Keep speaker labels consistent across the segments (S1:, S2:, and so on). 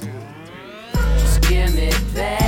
S1: two, three. Just give me patience.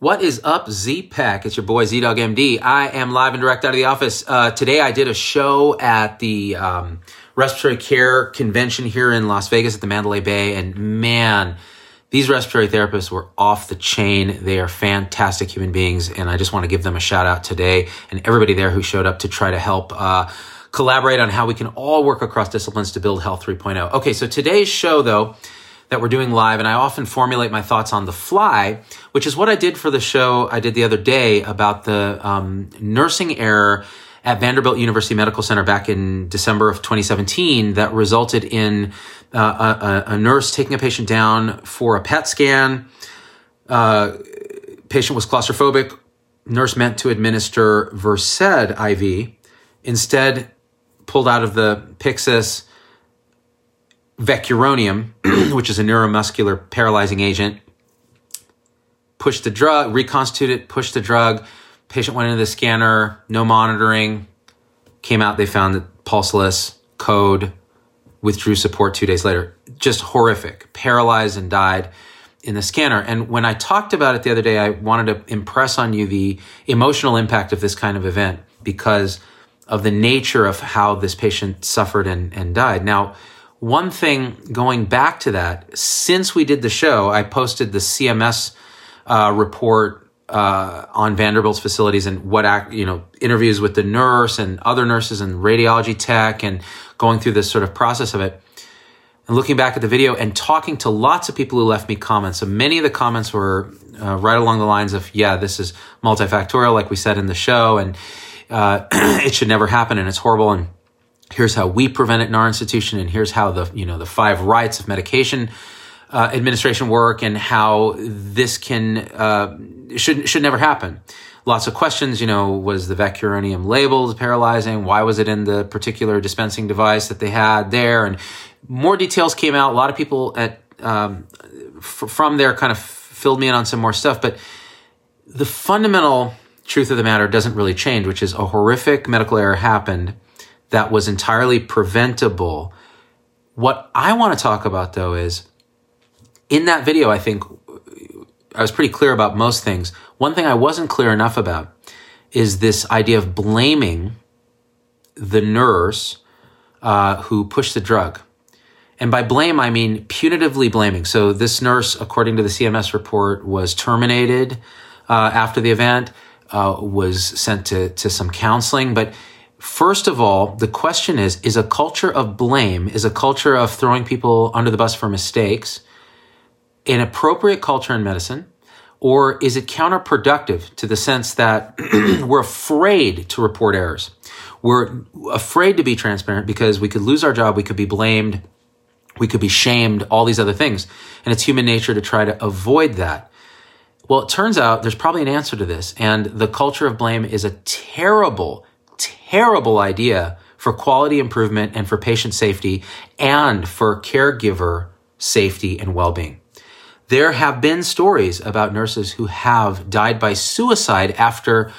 S2: What is up, Z Pack? It's your boy ZDoggMD. I am live and direct out of the office. Uh, today I did a show at the um, respiratory care convention here in Las Vegas at the Mandalay Bay, and man, these respiratory therapists were off the chain. They are fantastic human beings, and I just want to give them a shout out today and everybody there who showed up to try to help. Uh, collaborate on how we can all work across disciplines to build health 3.0. Okay, so today's show though, that we're doing live, and I often formulate my thoughts on the fly, which is what I did for the show I did the other day about the um, nursing error at Vanderbilt University Medical Center back in December of 2017 that resulted in uh, a, a, nurse taking a patient down for a PET scan. Uh, patient was claustrophobic. Nurse meant to administer Versed IV. Instead, pulled out of the Pyxis vecuronium, which is a neuromuscular paralyzing agent, pushed the drug, reconstituted, pushed the drug. Patient went into the scanner, no monitoring. Came out, they found it pulseless, code, withdrew support two days later. Just horrific, paralyzed and died in the scanner. And when I talked about it the other day, I wanted to impress on you the emotional impact of this kind of event because of the nature of how this patient suffered and, and died. Now, one thing going back to that, since we did the show, I posted the CMS uh, report uh, on Vanderbilt's facilities and what act, you know, interviews with the nurse and other nurses and radiology tech and going through this sort of process of it. And looking back at the video and talking to lots of people who left me comments. So many of the comments were uh, right along the lines of, yeah, this is multifactorial, like we said in the show, and uh, it should never happen and it's horrible. And here's how we prevent it in our institution and here's how the you know the five rights of medication uh, administration work and how this can uh, should should never happen. Lots of questions you know was the vecuronium labeled paralyzing? Why was it in the particular dispensing device that they had there? And more details came out. A lot of people at um, f- from there kind of filled me in on some more stuff but the fundamental truth of the matter doesn't really change which is a horrific medical error happened that was entirely preventable. What I want to talk about though is in that video, I think I was pretty clear about most things. One thing I wasn't clear enough about is this idea of blaming the nurse uh, who pushed the drug. And by blame, I mean punitively blaming. So this nurse, according to the CMS report, was terminated uh, after the event, uh, was sent to, to some counseling, but First of all, the question is is a culture of blame, is a culture of throwing people under the bus for mistakes an appropriate culture in medicine? Or is it counterproductive to the sense that we're afraid to report errors? We're afraid to be transparent because we could lose our job, we could be blamed, we could be shamed, all these other things. And it's human nature to try to avoid that. Well, it turns out there's probably an answer to this. And the culture of blame is a terrible terrible idea for quality improvement and for patient safety and for caregiver safety and well-being. There have been stories about nurses who have died by suicide after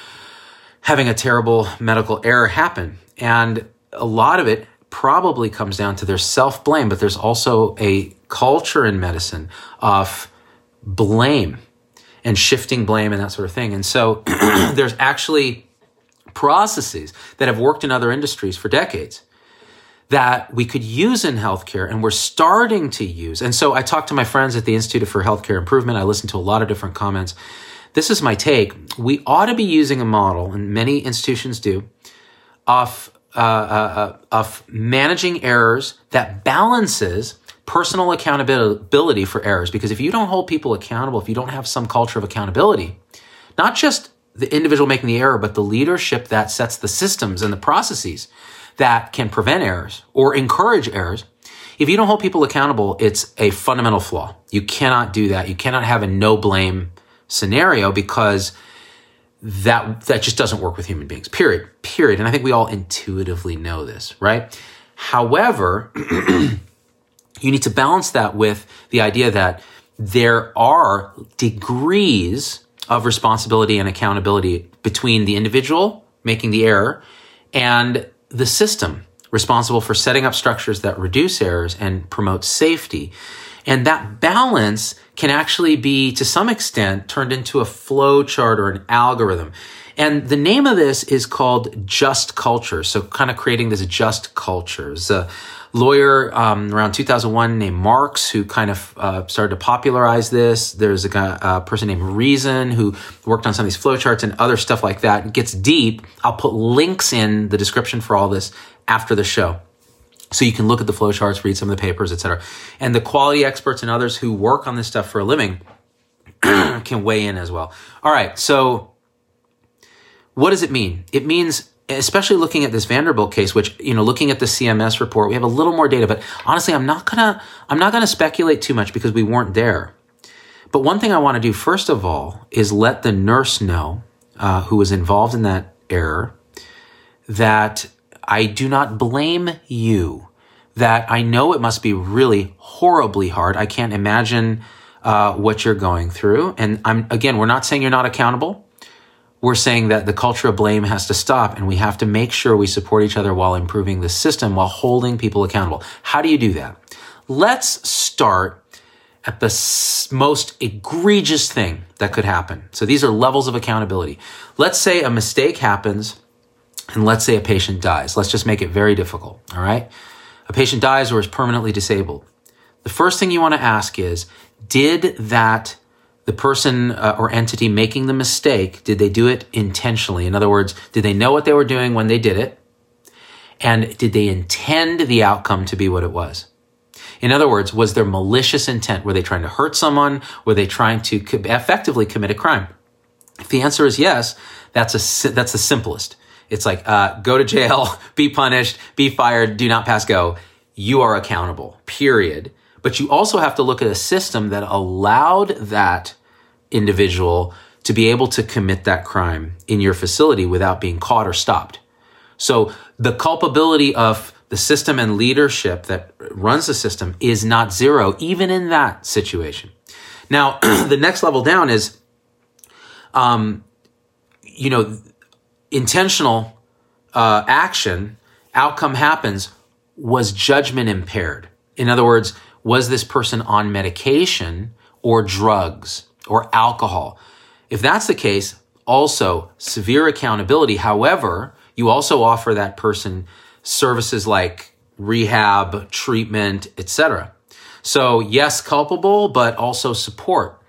S2: having a terrible medical error happen. And a lot of it probably comes down to their self blame, but there's also a culture in medicine of blame and shifting blame and that sort of thing. And so there's actually processes that have worked in other industries for decades that we could use in healthcare and we're starting to use. And so I talked to my friends at the Institute for Healthcare Improvement. I listened to a lot of different comments. This is my take. We ought to be using a model, and many institutions do, of, uh, uh, uh of managing errors that balances personal accountability for errors. Because if you don't hold people accountable, if you don't have some culture of accountability, not just the individual making the error, but the leadership that sets the systems and the processes that can prevent errors or encourage errors. If you don't hold people accountable, it's a fundamental flaw. You cannot do that. You cannot have a no blame scenario because that that just doesn't work with human beings. Period. Period. And I think we all intuitively know this, right? However, you need to balance that with the idea that there are degrees of responsibility and accountability between the individual making the error and the system responsible for setting up structures that reduce errors and promote safety. And that balance can actually be, to some extent, turned into a flow chart or an algorithm. And the name of this is called Just Culture. So, kind of creating this just culture. Lawyer um, around 2001 named Marx who kind of uh, started to popularize this. There's a, a person named Reason who worked on some of these flowcharts and other stuff like that. It gets deep. I'll put links in the description for all this after the show. So you can look at the flowcharts, read some of the papers, etc. And the quality experts and others who work on this stuff for a living can weigh in as well. All right, so what does it mean? It means especially looking at this Vanderbilt case, which, you know, looking at the CMS report, we have a little more data, but honestly, I'm not gonna, I'm not gonna speculate too much because we weren't there. But one thing I want to do first of all is let the nurse know, uh, who was involved in that error, that I do not blame you. That I know it must be really horribly hard. I can't imagine uh, what you're going through. And I'm again, we're not saying you're not accountable. We're saying that the culture of blame has to stop, and we have to make sure we support each other while improving the system, while holding people accountable. How do you do that? Let's start at the most egregious thing that could happen. So these are levels of accountability. Let's say a mistake happens and let's say a patient dies. Let's just make it very difficult. All right. A patient dies or is permanently disabled. The first thing you want to ask is, did that the person uh, or entity making the mistake, did they do it intentionally? In other words, did they know what they were doing when they did it? And did they intend the outcome to be what it was? In other words, was there malicious intent? Were they trying to hurt someone? Were they trying to co- effectively commit a crime? If the answer is yes, that's a, that's the simplest. It's like, uh, go to jail, be punished, be fired, do not pass go. You are accountable, period. But you also have to look at a system that allowed that individual to be able to commit that crime in your facility without being caught or stopped. So the culpability of the system and leadership that runs the system is not zero, even in that situation. Now, the next level down is, um, you know, intentional uh, action, outcome happens, was judgment impaired? In other words, was this person on medication or drugs or alcohol? If that's the case, also severe accountability. However, you also offer that person services like rehab, treatment, etc. So yes, culpable, but also support.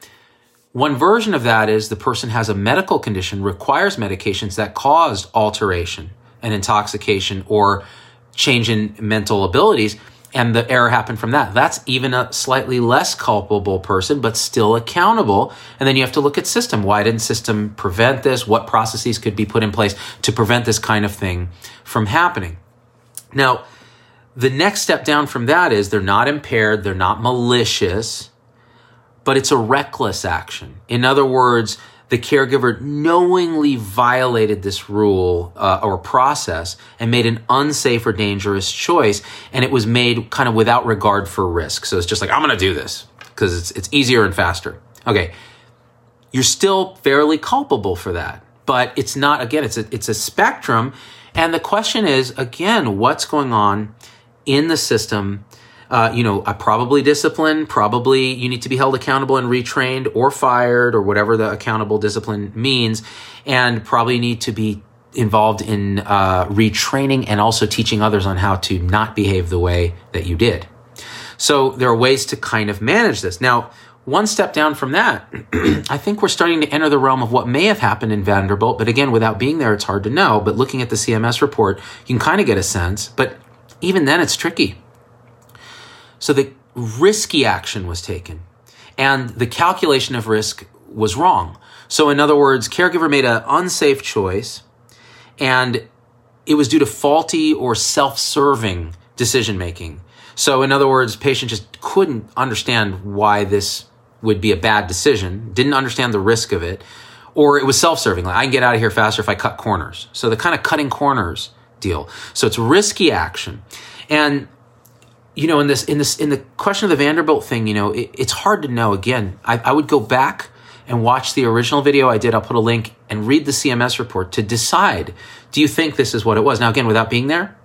S2: One version of that is the person has a medical condition, requires medications that caused alteration and intoxication or change in mental abilities, and the error happened from that. That's even a slightly less culpable person, but still accountable. And then you have to look at system. Why didn't system prevent this? What processes could be put in place to prevent this kind of thing from happening? Now, the next step down from that is they're not impaired, they're not malicious, but it's a reckless action. In other words, the caregiver knowingly violated this rule uh, or process and made an unsafe or dangerous choice, and it was made kind of without regard for risk. So it's just like I'm going to do this because it's it's easier and faster. Okay, you're still fairly culpable for that, but it's not. Again, it's a it's a spectrum, and the question is again, what's going on in the system uh, you know, uh, probably discipline, probably you need to be held accountable and retrained or fired or whatever the accountable discipline means, and probably need to be involved in uh, retraining and also teaching others on how to not behave the way that you did. So there are ways to kind of manage this. Now, one step down from that, I think we're starting to enter the realm of what may have happened in Vanderbilt, but again, without being there, it's hard to know. But looking at the CMS report, you can kind of get a sense. But even then, it's tricky. So the risky action was taken and the calculation of risk was wrong. So, in other words, caregiver made an unsafe choice and it was due to faulty or self serving decision making. So, in other words, patient just couldn't understand why this would be a bad decision, didn't understand the risk of it, or it was self serving. Like, I can get out of here faster if I cut corners. So, the kind of cutting corners deal. So, it's risky action. And you know, in this, in this, in the question of the Vanderbilt thing, you know, it, it's hard to know. Again, I, I would go back and watch the original video I did. I'll put a link and read the CMS report to decide. Do you think this is what it was? Now, again, without being there,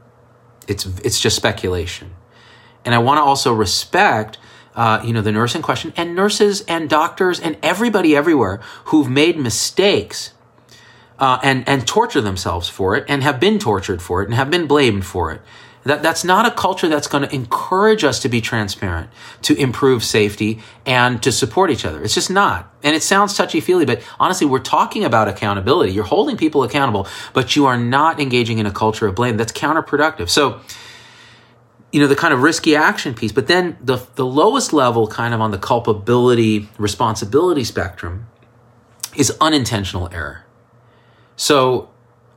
S2: it's it's just speculation. And I want to also respect, uh, you know, the nurse in question and nurses and doctors and everybody everywhere who've made mistakes uh, and and torture themselves for it and have been tortured for it and have been blamed for it. That, that's not a culture that's going to encourage us to be transparent, to improve safety, and to support each other. It's just not. And it sounds touchy feely, but honestly, we're talking about accountability. You're holding people accountable, but you are not engaging in a culture of blame. That's counterproductive. So, you know, the kind of risky action piece, but then the, the lowest level kind of on the culpability responsibility spectrum is unintentional error. So,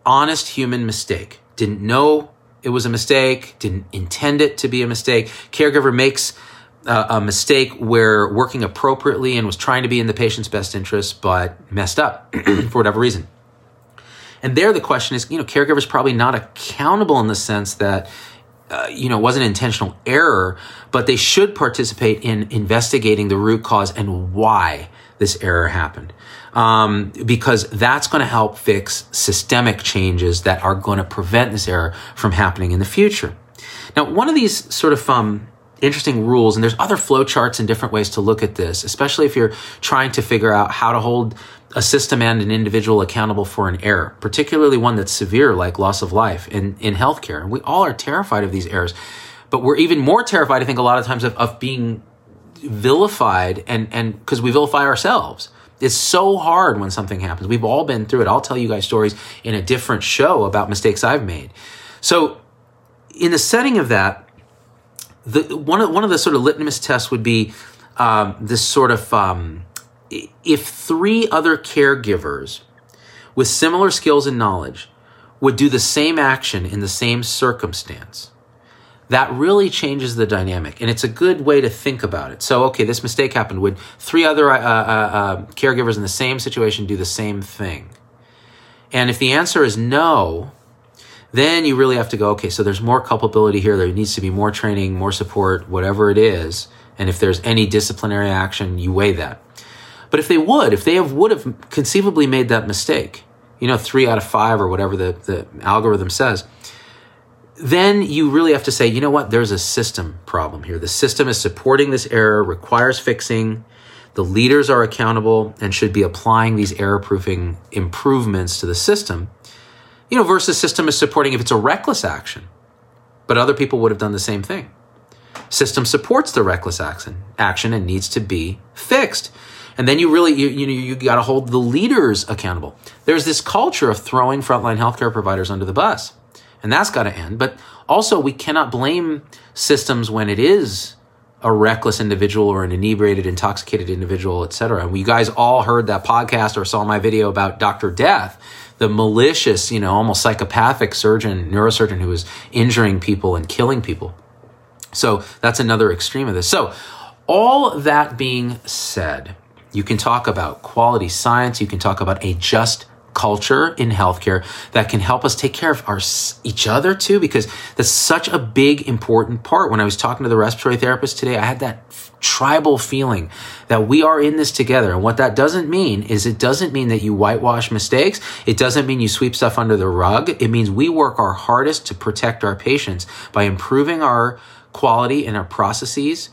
S2: honest human mistake. Didn't know it was a mistake, didn't intend it to be a mistake. Caregiver makes uh, a mistake where working appropriately and was trying to be in the patient's best interest, but messed up for whatever reason. And there, the question is, you know, caregivers probably not accountable in the sense that, uh, you know, it wasn't intentional error, but they should participate in investigating the root cause and why this error happened um, because that's going to help fix systemic changes that are going to prevent this error from happening in the future. Now, one of these sort of um, interesting rules, and there's other flowcharts and different ways to look at this, especially if you're trying to figure out how to hold a system and an individual accountable for an error, particularly one that's severe like loss of life in, in healthcare. And we all are terrified of these errors, but we're even more terrified, I think, a lot of times of, of being vilified and, and because we vilify ourselves. It's so hard when something happens. We've all been through it. I'll tell you guys stories in a different show about mistakes I've made. So, in the setting of that, the one of one of the sort of litmus tests would be um, this sort of um, if three other caregivers with similar skills and knowledge would do the same action in the same circumstance that really changes the dynamic and it's a good way to think about it. So okay this mistake happened. Would three other uh, uh, uh, caregivers in the same situation do the same thing? And if the answer is no then you really have to go okay so there's more culpability here. There needs to be more training more support whatever it is. And if there's any disciplinary action you weigh that. But if they would if they have would have conceivably made that mistake you know three out of five or whatever the, the algorithm says then you really have to say, you know what, there's a system problem here. The system is supporting this error, requires fixing. The leaders are accountable and should be applying these error proofing improvements to the system. You know, versus system is supporting if it's a reckless action, but other people would have done the same thing. System supports the reckless action, action and needs to be fixed. And then you really, you, you know, you got to hold the leaders accountable. There's this culture of throwing frontline healthcare providers under the bus and that's got to end. But also, we cannot blame systems when it is a reckless individual or an inebriated, intoxicated individual, etc. And you guys all heard that podcast or saw my video about Dr. Death, the malicious, you know, almost psychopathic surgeon, neurosurgeon who was injuring people and killing people. So that's another extreme of this. So, all that being said, you can talk about quality science, you can talk about a just culture in healthcare that can help us take care of our each other too because that's such a big important part. When i was talking to the respiratory therapist today i had that tribal feeling that we are in this together. And what that doesn't mean is it doesn't mean that you whitewash mistakes. It doesn't mean you sweep stuff under the rug. It means we work our hardest to protect our patients by improving our quality and our processes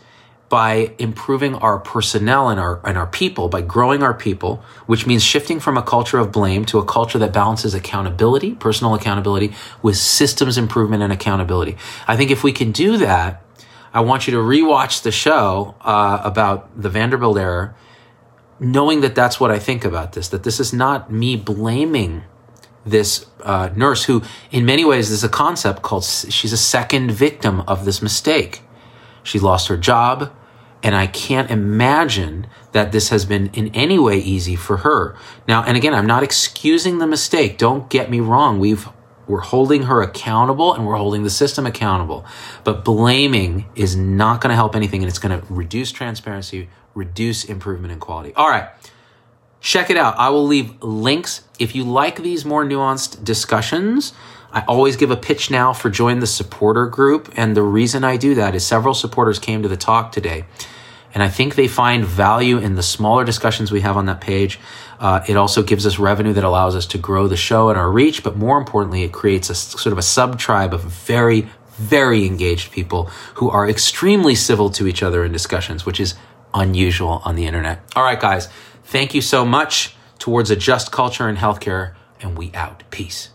S2: by improving our personnel and our and our people by growing our people which means shifting from a culture of blame to a culture that balances accountability personal accountability with systems improvement and accountability. I think if we can do that i want you to rewatch the show uh, about the vanderbilt error knowing that that's what i think about this that this is not me blaming this uh, nurse who in many ways is a concept called she's a second victim of this mistake She lost her job. And I can't imagine that this has been in any way easy for her. Now, and again, I'm not excusing the mistake. Don't get me wrong. We've we're holding her accountable and we're holding the system accountable. But blaming is not going to help anything and it's going to reduce transparency, reduce improvement in quality. All right. Check it out. I will leave links. If you like these more nuanced discussions, I always give a pitch now for join the supporter group. And the reason I do that is several supporters came to the talk today. And I think they find value in the smaller discussions we have on that page. Uh, it also gives us revenue that allows us to grow the show and our reach. But more importantly, it creates a sort of a sub tribe of very, very engaged people who are extremely civil to each other in discussions, which is unusual on the internet. All right, guys. Thank you so much towards a just culture in healthcare. And we out. Peace.